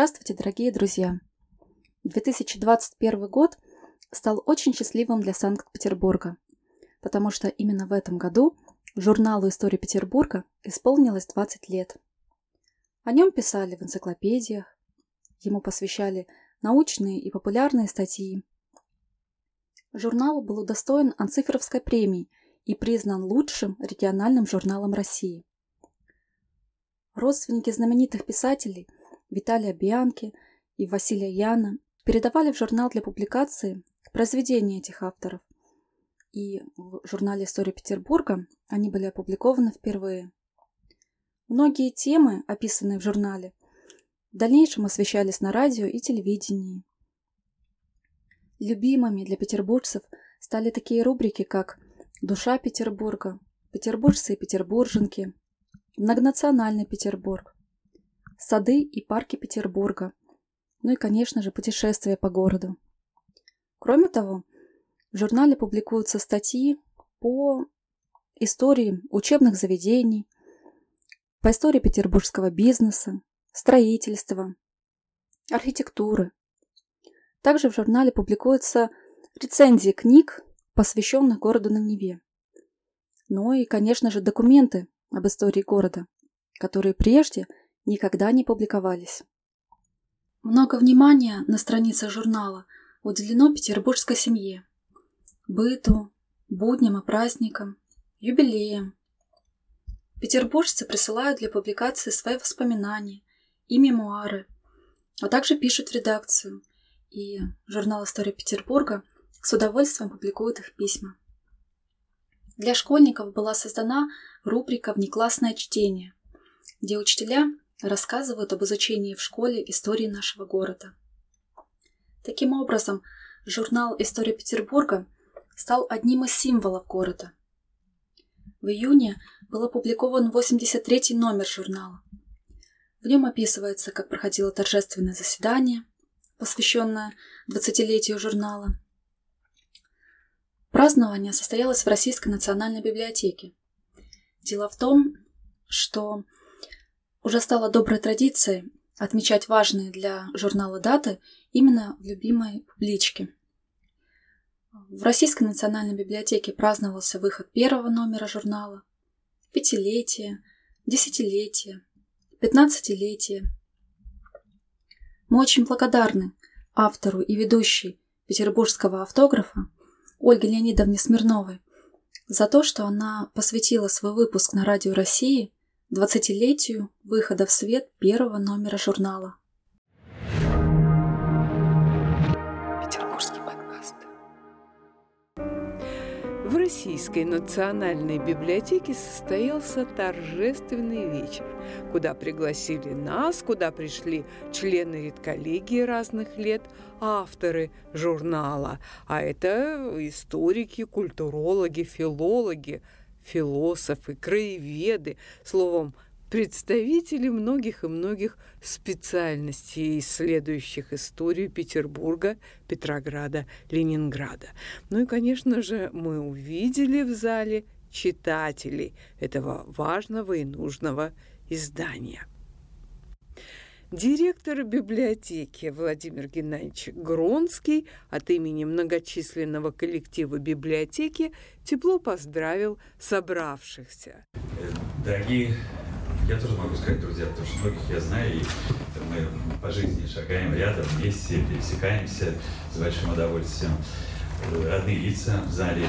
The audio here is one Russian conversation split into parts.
Здравствуйте, дорогие друзья! 2021 год стал очень счастливым для Санкт-Петербурга, потому что именно в этом году журналу «История Петербурга» исполнилось 20 лет. О нем писали в энциклопедиях, ему посвящали научные и популярные статьи. Журнал был удостоен Анциферовской премии и признан лучшим региональным журналом России. Родственники знаменитых писателей – Виталия Бианки и Василия Яна передавали в журнал для публикации произведения этих авторов. И в журнале «История Петербурга» они были опубликованы впервые. Многие темы, описанные в журнале, в дальнейшем освещались на радио и телевидении. Любимыми для петербуржцев стали такие рубрики, как «Душа Петербурга», «Петербуржцы и петербурженки», «Многонациональный Петербург», сады и парки Петербурга, ну и, конечно же, путешествия по городу. Кроме того, в журнале публикуются статьи по истории учебных заведений, по истории петербургского бизнеса, строительства, архитектуры. Также в журнале публикуются рецензии книг, посвященных городу на Неве. Ну и, конечно же, документы об истории города, которые прежде – никогда не публиковались. Много внимания на страницах журнала уделено петербургской семье, быту, будням и праздникам, юбилеям. Петербуржцы присылают для публикации свои воспоминания и мемуары, а также пишут в редакцию, и журнал «История Петербурга» с удовольствием публикует их письма. Для школьников была создана рубрика «Внеклассное чтение», где учителя рассказывают об изучении в школе истории нашего города. Таким образом, журнал «История Петербурга» стал одним из символов города. В июне был опубликован 83-й номер журнала. В нем описывается, как проходило торжественное заседание, посвященное 20-летию журнала. Празднование состоялось в Российской национальной библиотеке. Дело в том, что уже стало доброй традицией отмечать важные для журнала даты именно в любимой публичке. В Российской национальной библиотеке праздновался выход первого номера журнала, пятилетие, десятилетие, пятнадцатилетие. Мы очень благодарны автору и ведущей петербургского автографа Ольге Леонидовне Смирновой за то, что она посвятила свой выпуск на Радио России – двадцатилетию выхода в свет первого номера журнала. Российской национальной библиотеке состоялся торжественный вечер, куда пригласили нас, куда пришли члены редколлегии разных лет, авторы журнала, а это историки, культурологи, филологи – философы, краеведы, словом, представители многих и многих специальностей, исследующих историю Петербурга, Петрограда, Ленинграда. Ну и, конечно же, мы увидели в зале читателей этого важного и нужного издания. Директор библиотеки Владимир Геннадьевич Гронский от имени многочисленного коллектива библиотеки тепло поздравил собравшихся. Дорогие, я тоже могу сказать, друзья, потому что многих я знаю, и мы по жизни шагаем рядом, вместе, пересекаемся с большим удовольствием. Родные лица в зале.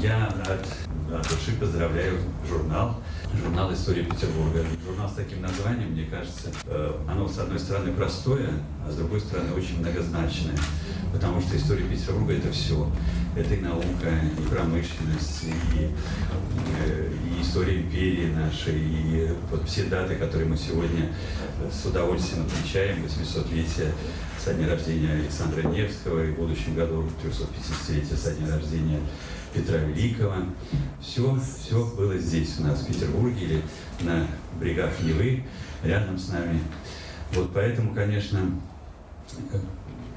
Я от, от души поздравляю журнал журнал «История Петербурга». Журнал с таким названием, мне кажется, э, оно, с одной стороны, простое, а с другой стороны, очень многозначное. Потому что история Петербурга – это все. Это и наука, и промышленность, и, э, и история империи нашей, и вот все даты, которые мы сегодня с удовольствием отмечаем, 800-летие со дня рождения Александра Невского, и в будущем году 350-летие со дня рождения Петра Великого. Все, все было здесь у нас, в Петербурге или на брегах Невы, рядом с нами. Вот поэтому, конечно,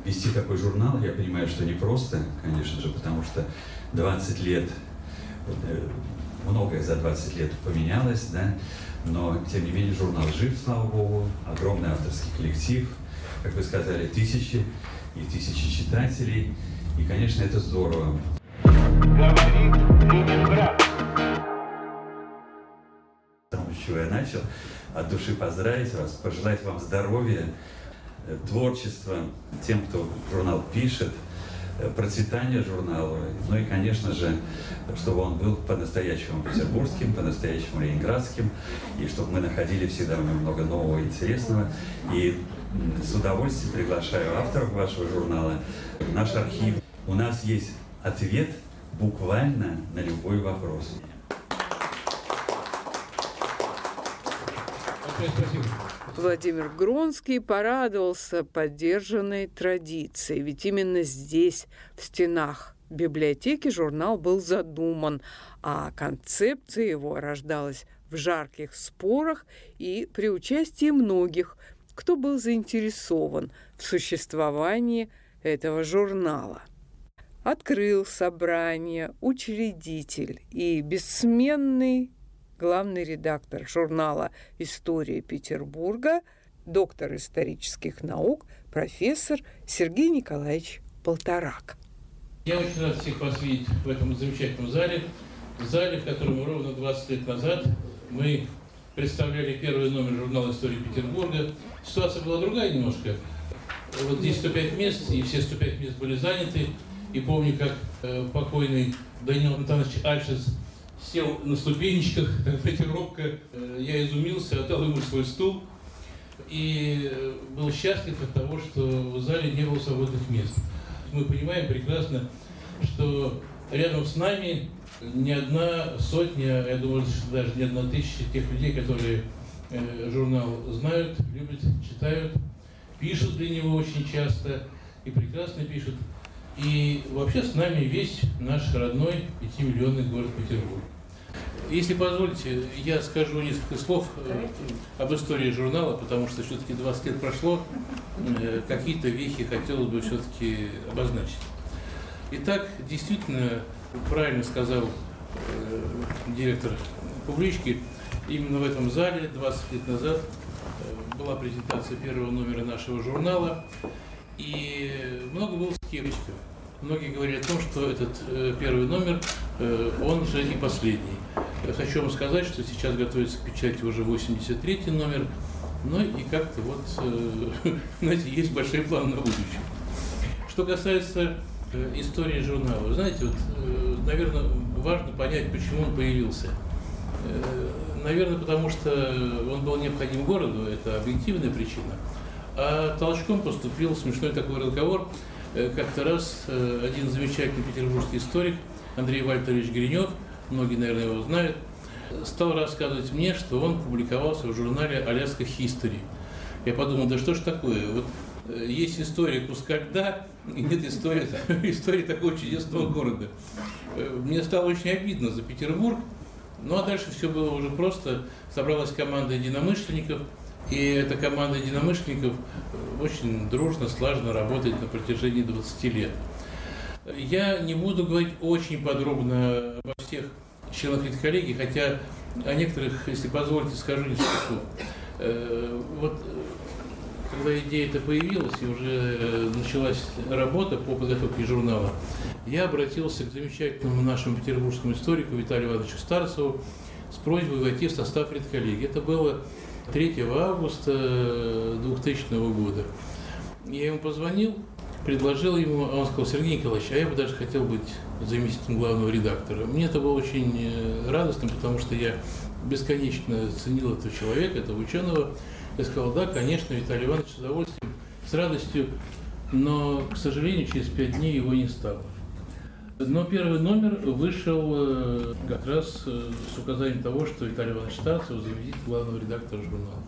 вести такой журнал, я понимаю, что непросто, конечно же, потому что 20 лет, э, многое за 20 лет поменялось, да, но, тем не менее, журнал жив, слава богу, огромный авторский коллектив, как вы сказали, тысячи и тысячи читателей, и, конечно, это здорово. Говорит Ленинград. Там, чего я начал, от души поздравить вас, пожелать вам здоровья, э, творчества, тем, кто журнал пишет, э, процветания журнала, ну и, конечно же, чтобы он был по-настоящему петербургским, по-настоящему ленинградским, и чтобы мы находили всегда много нового и интересного. И с удовольствием приглашаю авторов вашего журнала в наш архив. У нас есть ответ буквально на любой вопрос. Владимир Гронский порадовался поддержанной традицией, ведь именно здесь, в стенах библиотеки, журнал был задуман, а концепция его рождалась в жарких спорах и при участии многих, кто был заинтересован в существовании этого журнала. Открыл собрание учредитель и бессменный главный редактор журнала «История Петербурга», доктор исторических наук, профессор Сергей Николаевич Полторак. Я очень рад всех вас видеть в этом замечательном зале, в зале, в котором ровно 20 лет назад мы представляли первый номер журнала «История Петербурга». Ситуация была другая немножко. Вот здесь 105 мест, и все 105 мест были заняты. И помню, как э, покойный Данил Антонович Альшес сел на ступенечках, так знаете, робко. Э, я изумился, отдал ему свой стул и э, был счастлив от того, что в зале не было свободных мест. Мы понимаем прекрасно, что рядом с нами не одна сотня, я думаю, что даже не одна тысяча тех людей, которые э, журнал знают, любят, читают, пишут для него очень часто и прекрасно пишут. И вообще с нами весь наш родной пятимиллионный город Петербург. Если позволите, я скажу несколько слов э, об истории журнала, потому что все-таки 20 лет прошло, э, какие-то вехи хотелось бы все-таки обозначить. Итак, действительно, правильно сказал э, директор публички, именно в этом зале 20 лет назад была презентация первого номера нашего журнала, и много было скептиков. Многие говорили о том, что этот первый номер, он же и последний. Я хочу вам сказать, что сейчас готовится к печати уже 83 номер, ну и как-то вот, э, знаете, есть большие планы на будущее. Что касается э, истории журнала, знаете, вот, э, наверное, важно понять, почему он появился. Наверное, потому что он был необходим городу, это объективная причина. А толчком поступил смешной такой разговор. Как-то раз один замечательный петербургский историк Андрей Вальтерович Гринев – многие, наверное, его знают, стал рассказывать мне, что он публиковался в журнале «Аляска History». Я подумал, да что ж такое, вот э, есть история куска льда, и нет истории, истории такого чудесного города. Э, мне стало очень обидно за Петербург, ну а дальше все было уже просто. Собралась команда единомышленников, и эта команда единомышленников э, очень дружно, слаженно работает на протяжении 20 лет. Я не буду говорить очень подробно обо всех членах этой коллегии, хотя о некоторых, если позволите, скажу несколько слов. Э, вот когда идея эта появилась и уже э, началась работа по подготовке журнала, я обратился к замечательному нашему петербургскому историку Виталию Ивановичу Старцеву с просьбой войти в состав редколлегии. Это было 3 августа 2000 года. Я ему позвонил, предложил ему, он сказал, Сергей Николаевич, а я бы даже хотел быть заместителем главного редактора. Мне это было очень э, радостно, потому что я бесконечно ценил этого человека, этого ученого. Я сказал, да, конечно, Виталий Иванович, с удовольствием, с радостью, но, к сожалению, через пять дней его не стало. Но первый номер вышел э, как раз э, с указанием того, что Виталий Иванович Старцев заместитель главного редактора журнала.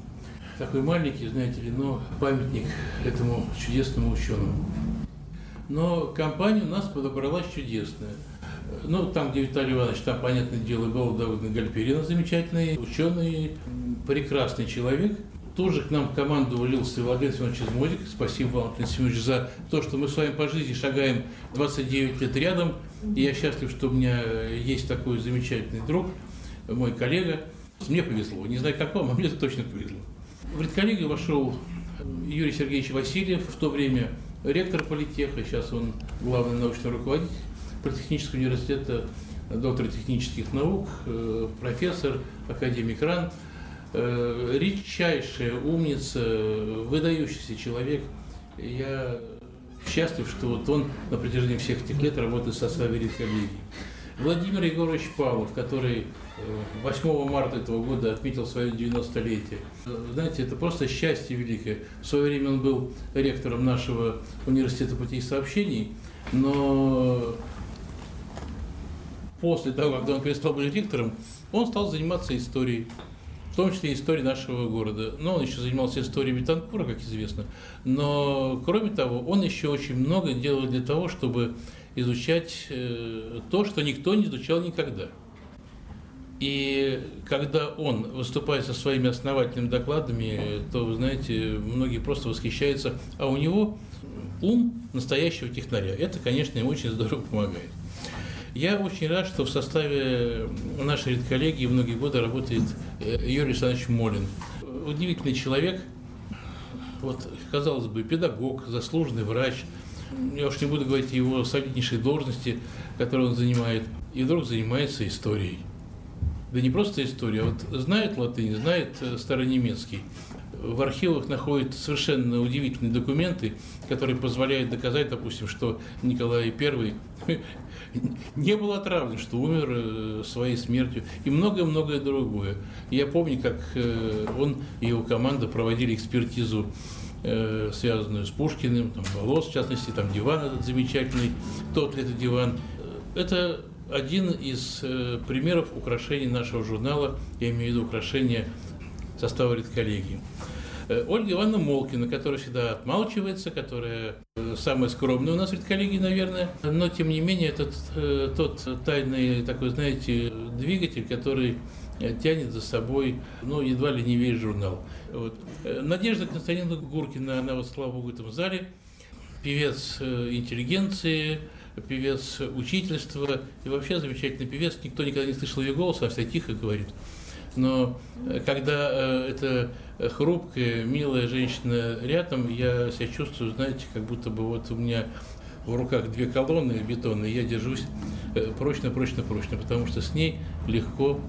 Такой маленький, знаете ли, но памятник этому чудесному ученому. Но компания у нас подобралась чудесная. Ну, там, где Виталий Иванович, там, понятное дело, был Давыд Гальперина, замечательный ученый, прекрасный человек. Тут же к нам в команду вылился Владимир Семенович Измодик. Спасибо вам, Владимир Семенович, за то, что мы с вами по жизни шагаем 29 лет рядом. И я счастлив, что у меня есть такой замечательный друг, мой коллега. Мне повезло. Не знаю, как вам, а мне это точно повезло. В редколлегию вошел Юрий Сергеевич Васильев, в то время ректор политеха, сейчас он главный научный руководитель Политехнического университета, доктор технических наук, э, профессор, академик РАН, редчайшая умница, выдающийся человек. Я счастлив, что вот он на протяжении всех этих лет работает в составе редколлегии. Владимир Егорович Павлов, который 8 э, марта этого года отметил свое 90-летие. Знаете, это просто счастье великое. В свое время он был ректором нашего университета путей сообщений, но после того, когда он перестал быть ректором, он стал заниматься историей, в том числе историей нашего города. Но он еще занимался историей Бетанкура, как известно. Но, кроме того, он еще очень много делал для того, чтобы изучать э, то, что никто не изучал никогда. И когда он выступает со своими основательными докладами, то, вы знаете, многие просто восхищаются, а у него ум настоящего технаря. Это, конечно, ему очень здорово помогает. Я очень рад, что в составе нашей редколлегии многие годы работает э, Юрий Александрович Молин. Удивительный человек, вот, казалось бы, педагог, заслуженный врач – я уж не буду говорить о его солиднейшей должности, которую он занимает, и вдруг занимается историей. Да не просто история, а вот знает латынь, знает э, старонемецкий. В архивах находят совершенно удивительные документы, которые позволяют доказать, допустим, что Николай I не был отравлен, что умер э, своей смертью и многое-многое другое. Я помню, как э, он и его команда проводили экспертизу Э, связанную с Пушкиным, там, волос, в частности, там диван этот замечательный, тот ли это диван. Это один из э, примеров украшений нашего журнала, я имею в виду украшения состава редколлегии. Ольга Ивановна Молкина, которая всегда отмалчивается, которая самая скромная у нас в редколлегии, наверное, но тем не менее этот тот тайный такой, знаете, двигатель, который тянет за собой, ну, едва ли не весь журнал. Вот. Э, Надежда Константиновна Гуркина, она вот, слава богу, в этом зале, певец э, интеллигенции, певец учительства и вообще замечательный певец. Никто никогда не слышал ее голоса, а вся тихо говорит. Но э, когда эта хрупкая, милая женщина рядом, я себя чувствую, знаете, как будто бы вот у меня в руках две колонны бетонные, я держусь прочно, прочно, прочно, потому что с ней легко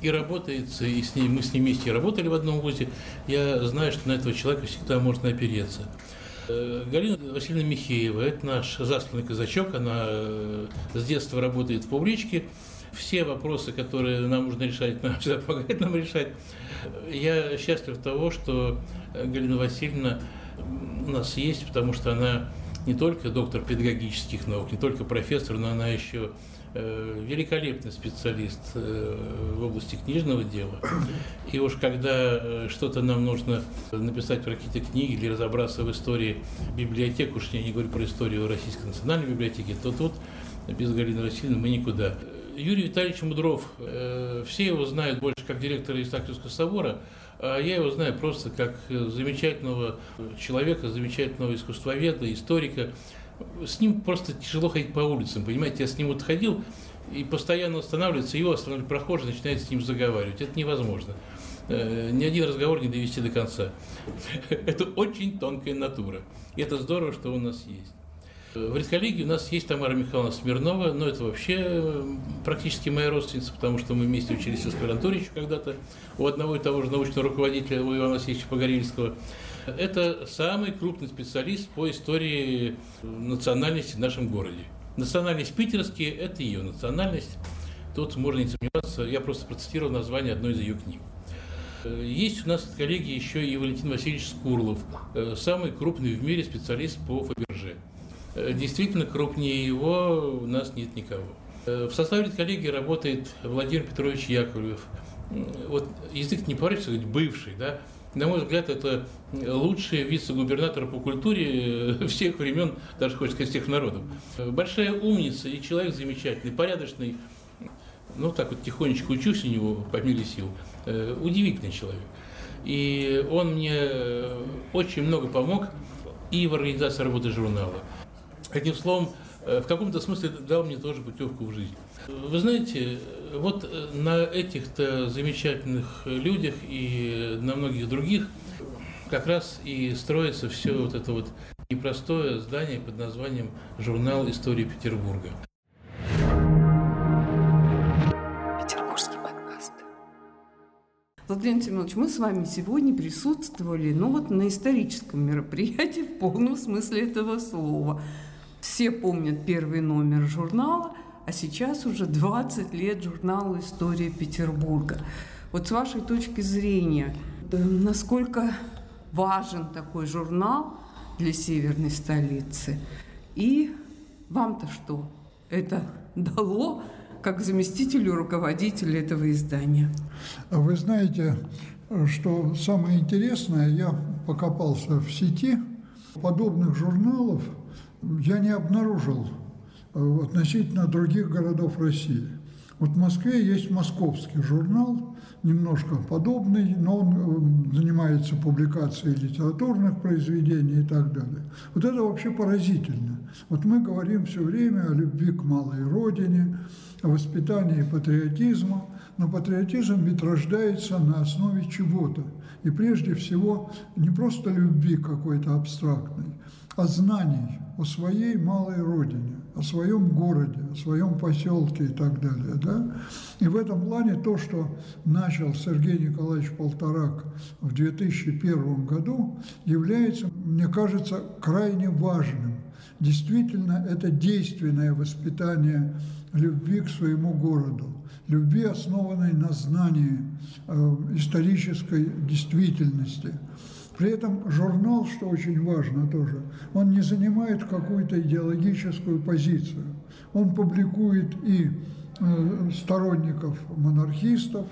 и работается, и с ней, мы с ней вместе работали в одном вузе, я знаю, что на этого человека всегда можно опереться. Э, Галина Васильевна Михеева, это наш засланный казачок, она э, с детства работает в публичке. Все вопросы, которые нам нужно решать, она всегда помогает нам решать. Я счастлив того, что Галина Васильевна у нас есть, потому что она не только доктор педагогических наук, не только профессор, но она еще Э, великолепный специалист э, в области книжного дела. И уж когда э, что-то нам нужно написать про какие-то книги или разобраться в истории библиотек, уж я не говорю про историю Российской национальной библиотеки, то тут без Галины Васильевны мы никуда. Юрий Витальевич Мудров, все его знают больше как директора Исаакиевского собора, а я его знаю просто как замечательного человека, замечательного искусствоведа, историка, с ним просто тяжело ходить по улицам, понимаете, я с ним вот ходил, и постоянно останавливается, его останавливает прохожий, начинает с ним заговаривать. Это невозможно. Э, ни один разговор не довести до конца. Это очень тонкая натура. И это здорово, что у нас есть. В редколлегии у нас есть Тамара Михайловна Смирнова, но это вообще практически моя родственница, потому что мы вместе учились в аспирантуре еще когда-то у одного и того же научного руководителя, у Ивана Васильевича Погорельского. Это самый крупный специалист по истории национальности в нашем городе. Национальность питерские – это ее национальность. Тут можно не сомневаться, я просто процитировал название одной из ее книг. Есть у нас коллеги еще и Валентин Васильевич Скурлов, э, самый крупный в мире специалист по Фаберже. Э, действительно, крупнее его у нас нет никого. Э, в составе коллегии работает Владимир Петрович Яковлев. Вот язык не поворачивается, бывший, да, на мой взгляд, это лучший вице-губернатор по культуре э, всех времен, даже хочется сказать, всех народов. Большая умница и человек замечательный, порядочный. Ну, так вот тихонечко учусь у него по мере сил. Удивительный человек. И он мне очень много помог и в организации работы журнала. Одним словом, э, в каком-то смысле дал мне тоже путевку в жизнь. Вы знаете, вот на этих-то замечательных людях и на многих других как раз и строится все вот это вот непростое здание под названием «Журнал истории Петербурга». Владимир Семенович, мы с вами сегодня присутствовали ну вот на историческом мероприятии в полном смысле этого слова. Все помнят первый номер журнала, а сейчас уже 20 лет журналу «История Петербурга». Вот с вашей точки зрения, насколько важен такой журнал для северной столицы. И вам-то что это дало как заместителю руководителя этого издания? Вы знаете, что самое интересное, я покопался в сети, подобных журналов я не обнаружил э, относительно других городов России. Вот в Москве есть московский журнал, немножко подобный, но он э, занимается публикацией литературных произведений и так далее. Вот это вообще поразительно. Вот мы говорим все время о любви к малой родине, о воспитании патриотизма, но патриотизм ведь рождается на основе чего-то. И прежде всего не просто любви какой-то абстрактной, а знаний о своей малой родине, о своем городе, о своем поселке и так далее. Да? И в этом плане то, что начал Сергей Николаевич Полторак в 2001 году, является, мне кажется, крайне важным. Действительно, это действенное воспитание любви к своему городу, любви, основанной на знании э, исторической действительности – при этом журнал, что очень важно тоже, он не занимает какую-то идеологическую позицию. Он публикует и э, сторонников монархистов,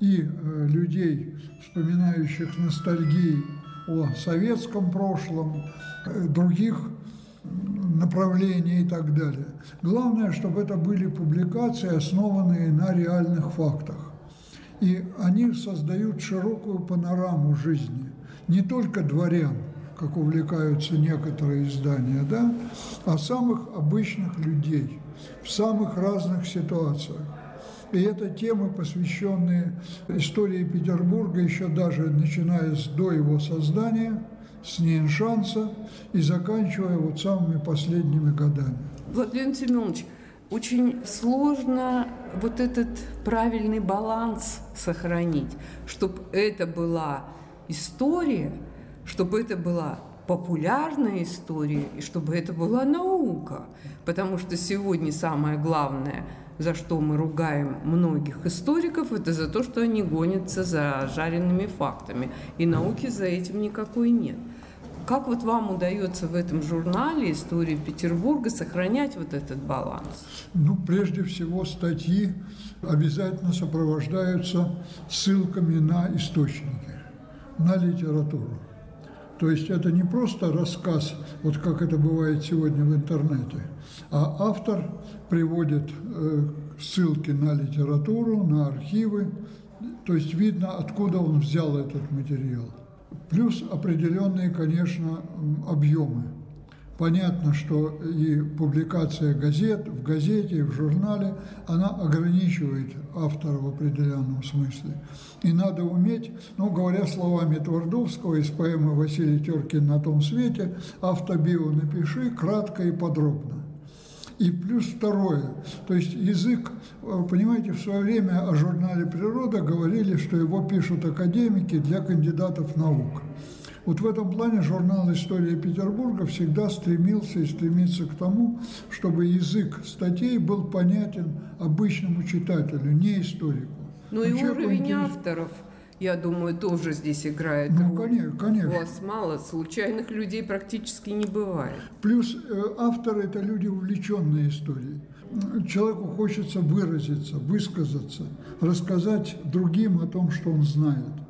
и э, людей, вспоминающих ностальгии о советском прошлом, э, других направлений и так далее. Главное, чтобы это были публикации, основанные на реальных фактах. И они создают широкую панораму жизни не только дворян, как увлекаются некоторые издания, да, а самых обычных людей в самых разных ситуациях. И это темы, посвященные истории Петербурга, еще даже начиная с до его создания, с Нейншанса и заканчивая вот самыми последними годами. Владимир Семенович, очень сложно вот этот правильный баланс сохранить, чтобы это была история, чтобы это была популярная история и чтобы это была наука. Потому что сегодня самое главное, за что мы ругаем многих историков, это за то, что они гонятся за жареными фактами. И науки за этим никакой нет. Как вот вам удается в этом журнале «История Петербурга» сохранять вот этот баланс? Ну, прежде всего, статьи обязательно сопровождаются ссылками на источники на литературу. То есть это не просто рассказ, вот как это бывает сегодня в интернете, а автор приводит э, ссылки на литературу, на архивы, то есть видно, откуда он взял этот материал. Плюс определенные, конечно, объемы. Понятно, что и публикация газет в газете, в журнале, она ограничивает автора в определенном смысле. И надо уметь, ну, говоря словами Твардовского из поэмы Василий Теркин «На том свете», автобио напиши кратко и подробно. И плюс второе, то есть язык, понимаете, в свое время о журнале «Природа» говорили, что его пишут академики для кандидатов наук. Вот в этом плане журнал «История Петербурга» всегда стремился и стремится к тому, чтобы язык статей был понятен обычному читателю, не историку. Ну Но и уровень интерес... авторов я думаю, тоже здесь играет ну, роль. Конечно, конечно. У вас мало, случайных людей практически не бывает. Плюс э, авторы – это люди, увлеченные историей. Человеку хочется выразиться, высказаться, рассказать другим о том, что он знает.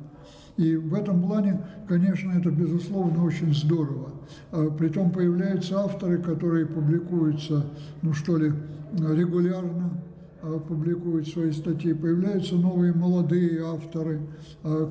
И в этом плане, конечно, это, безусловно, очень здорово. А притом появляются авторы, которые публикуются, ну что ли, регулярно, публикуют свои статьи, появляются новые молодые авторы,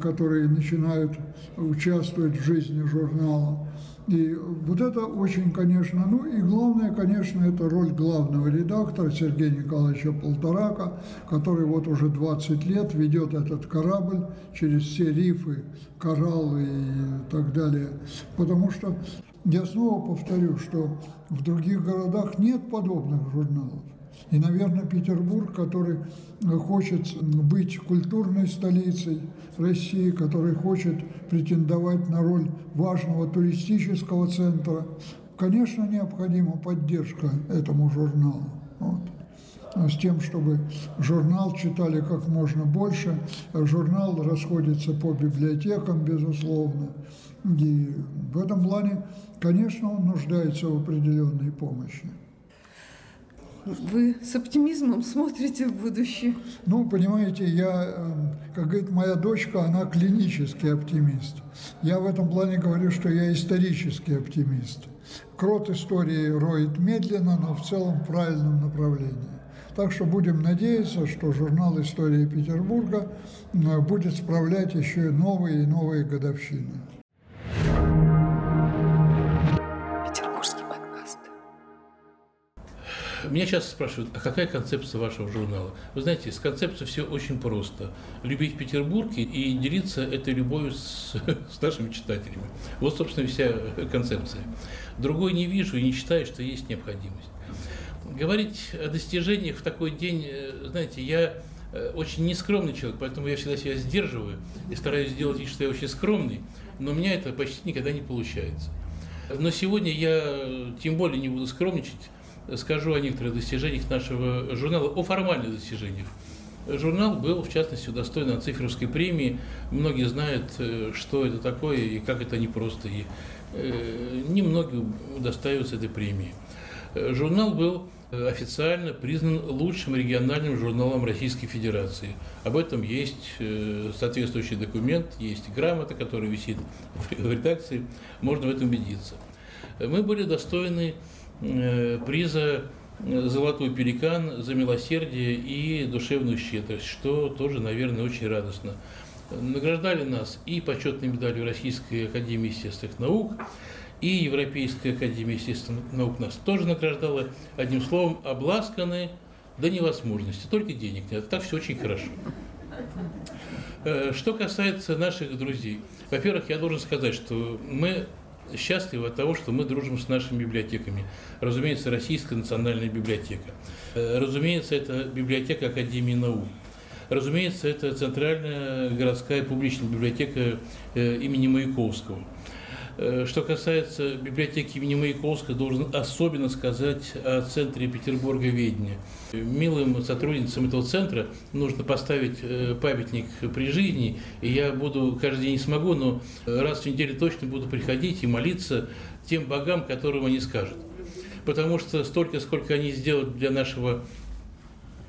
которые начинают участвовать в жизни журнала. И вот это очень, конечно, ну и главное, конечно, это роль главного редактора Сергея Николаевича Полторака, который вот уже 20 лет ведет этот корабль через все рифы, кораллы и так далее. Потому что я снова повторю, что в других городах нет подобных журналов. И, наверное, Петербург, который хочет быть культурной столицей России, который хочет претендовать на роль важного туристического центра, конечно, необходима поддержка этому журналу. Вот с тем, чтобы журнал читали как можно больше. Журнал расходится по библиотекам, безусловно. И в этом плане, конечно, он нуждается в определенной помощи. Вы с оптимизмом смотрите в будущее? Ну, понимаете, я, эм, как говорит моя дочка, она клинический оптимист. Я в этом плане говорю, что я исторический оптимист. Крот истории роет медленно, но в целом в правильном направлении. Так что будем надеяться, что журнал «История Петербурга» э, будет справлять еще новые и новые годовщины. Меня часто спрашивают, а какая концепция вашего журнала? Вы знаете, с концепцией все очень просто. Любить Петербург и делиться этой любовью с, с нашими читателями. Вот, собственно, вся концепция. Другой не вижу и не считаю, что есть необходимость. Говорить о достижениях в такой день, э, знаете, я э, очень нескромный человек, поэтому я всегда себя сдерживаю и стараюсь сделать вид, что я очень скромный, но у меня это почти никогда не получается. Но сегодня я тем более не буду скромничать, скажу о некоторых достижениях нашего журнала, о формальных достижениях. Журнал был, в частности, удостоен Ацифровской премии. Многие знают, э, что это такое и как это непросто. И э, немногие удостаиваются этой премии. Э, журнал был официально признан лучшим региональным журналом Российской Федерации. Об этом есть соответствующий документ, есть грамота, которая висит в редакции, можно в этом убедиться. Мы были достойны Э, приза э, «Золотой пеликан» за милосердие и душевную щедрость, что тоже, наверное, очень радостно. Награждали нас и почетной медалью Российской Академии Естественных Наук, и Европейская Академия Естественных Наук нас тоже награждала. Одним словом, обласканы до невозможности, только денег нет. Так все очень хорошо. Э, что касается наших друзей. Во-первых, я должен сказать, что мы счастливы от того, что мы дружим с нашими библиотеками. Разумеется, Российская национальная библиотека. Э, разумеется, это библиотека Академии наук. Разумеется, это Центральная городская публичная библиотека э, имени Маяковского. Э, что касается библиотеки имени Маяковского, должен особенно сказать о центре Петербурга Ведения. Милым сотрудницам этого центра нужно поставить э, памятник при жизни, и я буду каждый день не смогу, но раз в неделю точно буду приходить и молиться тем богам, которым они скажут. Потому что столько, сколько они сделают для нашего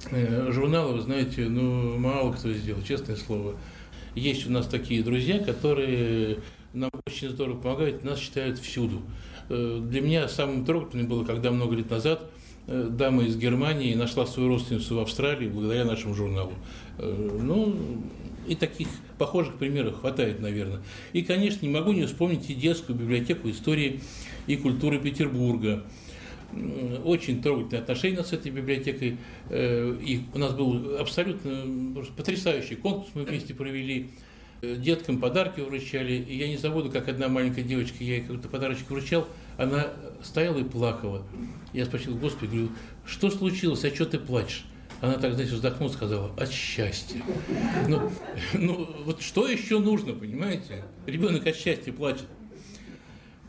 э, журнала, вы знаете, ну, мало кто сделал, честное слово. Есть у нас такие друзья, которые нам очень здорово помогают, нас считают всюду. Э, для меня самым трогательным было, когда много лет назад э, дама из Германии нашла свою родственницу в Австралии благодаря нашему журналу. Э, ну, и таких похожих примеров хватает, наверное. И, конечно, не могу не вспомнить и детскую библиотеку истории и культуры Петербурга. Очень трогательные отношения с этой библиотекой. И у нас был абсолютно потрясающий конкурс, мы вместе провели деткам подарки вручали. И я не забуду, как одна маленькая девочка, я ей какой-то подарочек вручал, она стояла и плакала. Я спросил, Господи, говорю, что случилось, а что ты плачешь? Она так, знаете, вздохнула, сказала, от счастья. Ну, ну, вот что еще нужно, понимаете? Ребенок от счастья плачет.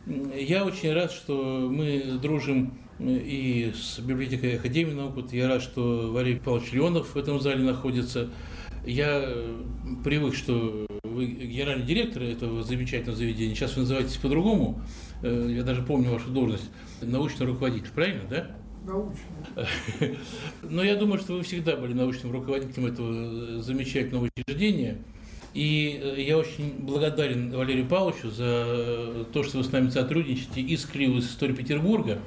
Я очень рад, что мы дружим и с библиотекой Академии наук. Вот я рад, что Валерий Павлович Леонов в этом зале находится. Я привык, что вы генеральный директор этого замечательного заведения, сейчас вы называетесь по-другому, э, я даже помню вашу должность, научный руководитель, правильно, да? Научный. Но я думаю, что вы всегда были научным руководителем этого замечательного учреждения. И э, я очень благодарен Валерию Павловичу за то, что вы с нами сотрудничаете и с Кливой, с историей Петербурга.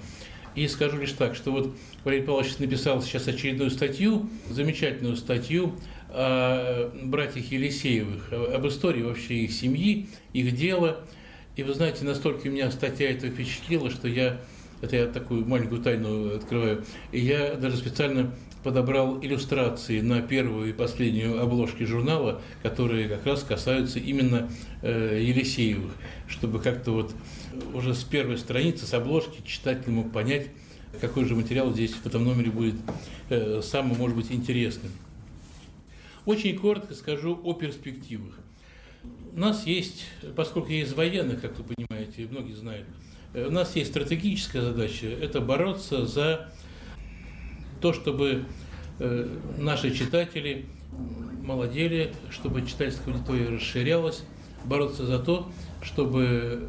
И скажу лишь так, что вот Валерий Павлович написал сейчас очередную статью, замечательную статью о братьях Елисеевых, об истории вообще их семьи, их дела. И вы знаете, настолько меня статья это впечатлила, что я, это я такую маленькую тайну открываю, и я даже специально подобрал иллюстрации на первую и последнюю обложки журнала, которые как раз касаются именно э, Елисеевых, чтобы как-то вот уже с первой страницы, с обложки читатель мог понять, какой же материал здесь в этом номере будет э, самым, может быть, интересным. Очень коротко скажу о перспективах. У нас есть, поскольку я из военных, как вы понимаете, многие знают, э, у нас есть стратегическая задача – это бороться за то, чтобы э, наши читатели молодели, чтобы читательская аудитория расширялась, бороться за то, чтобы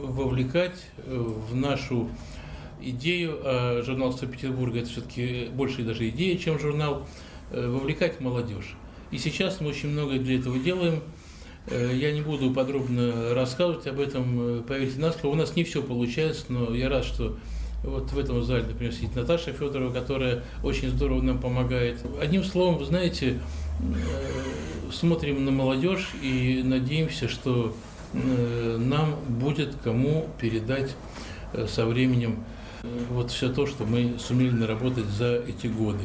вовлекать в нашу идею, а журнал Санкт-Петербурга это все-таки больше даже идея, чем журнал, э, вовлекать молодежь. И сейчас мы очень много для этого делаем. Э, я не буду подробно рассказывать об этом, э, поверьте на слово. У нас не все получается, но я рад, что вот в этом зале, например, сидит Наташа Федорова, которая очень здорово нам помогает. Одним словом, вы знаете, смотрим на молодежь и надеемся, что нам будет кому передать со временем вот все то, что мы сумели наработать за эти годы.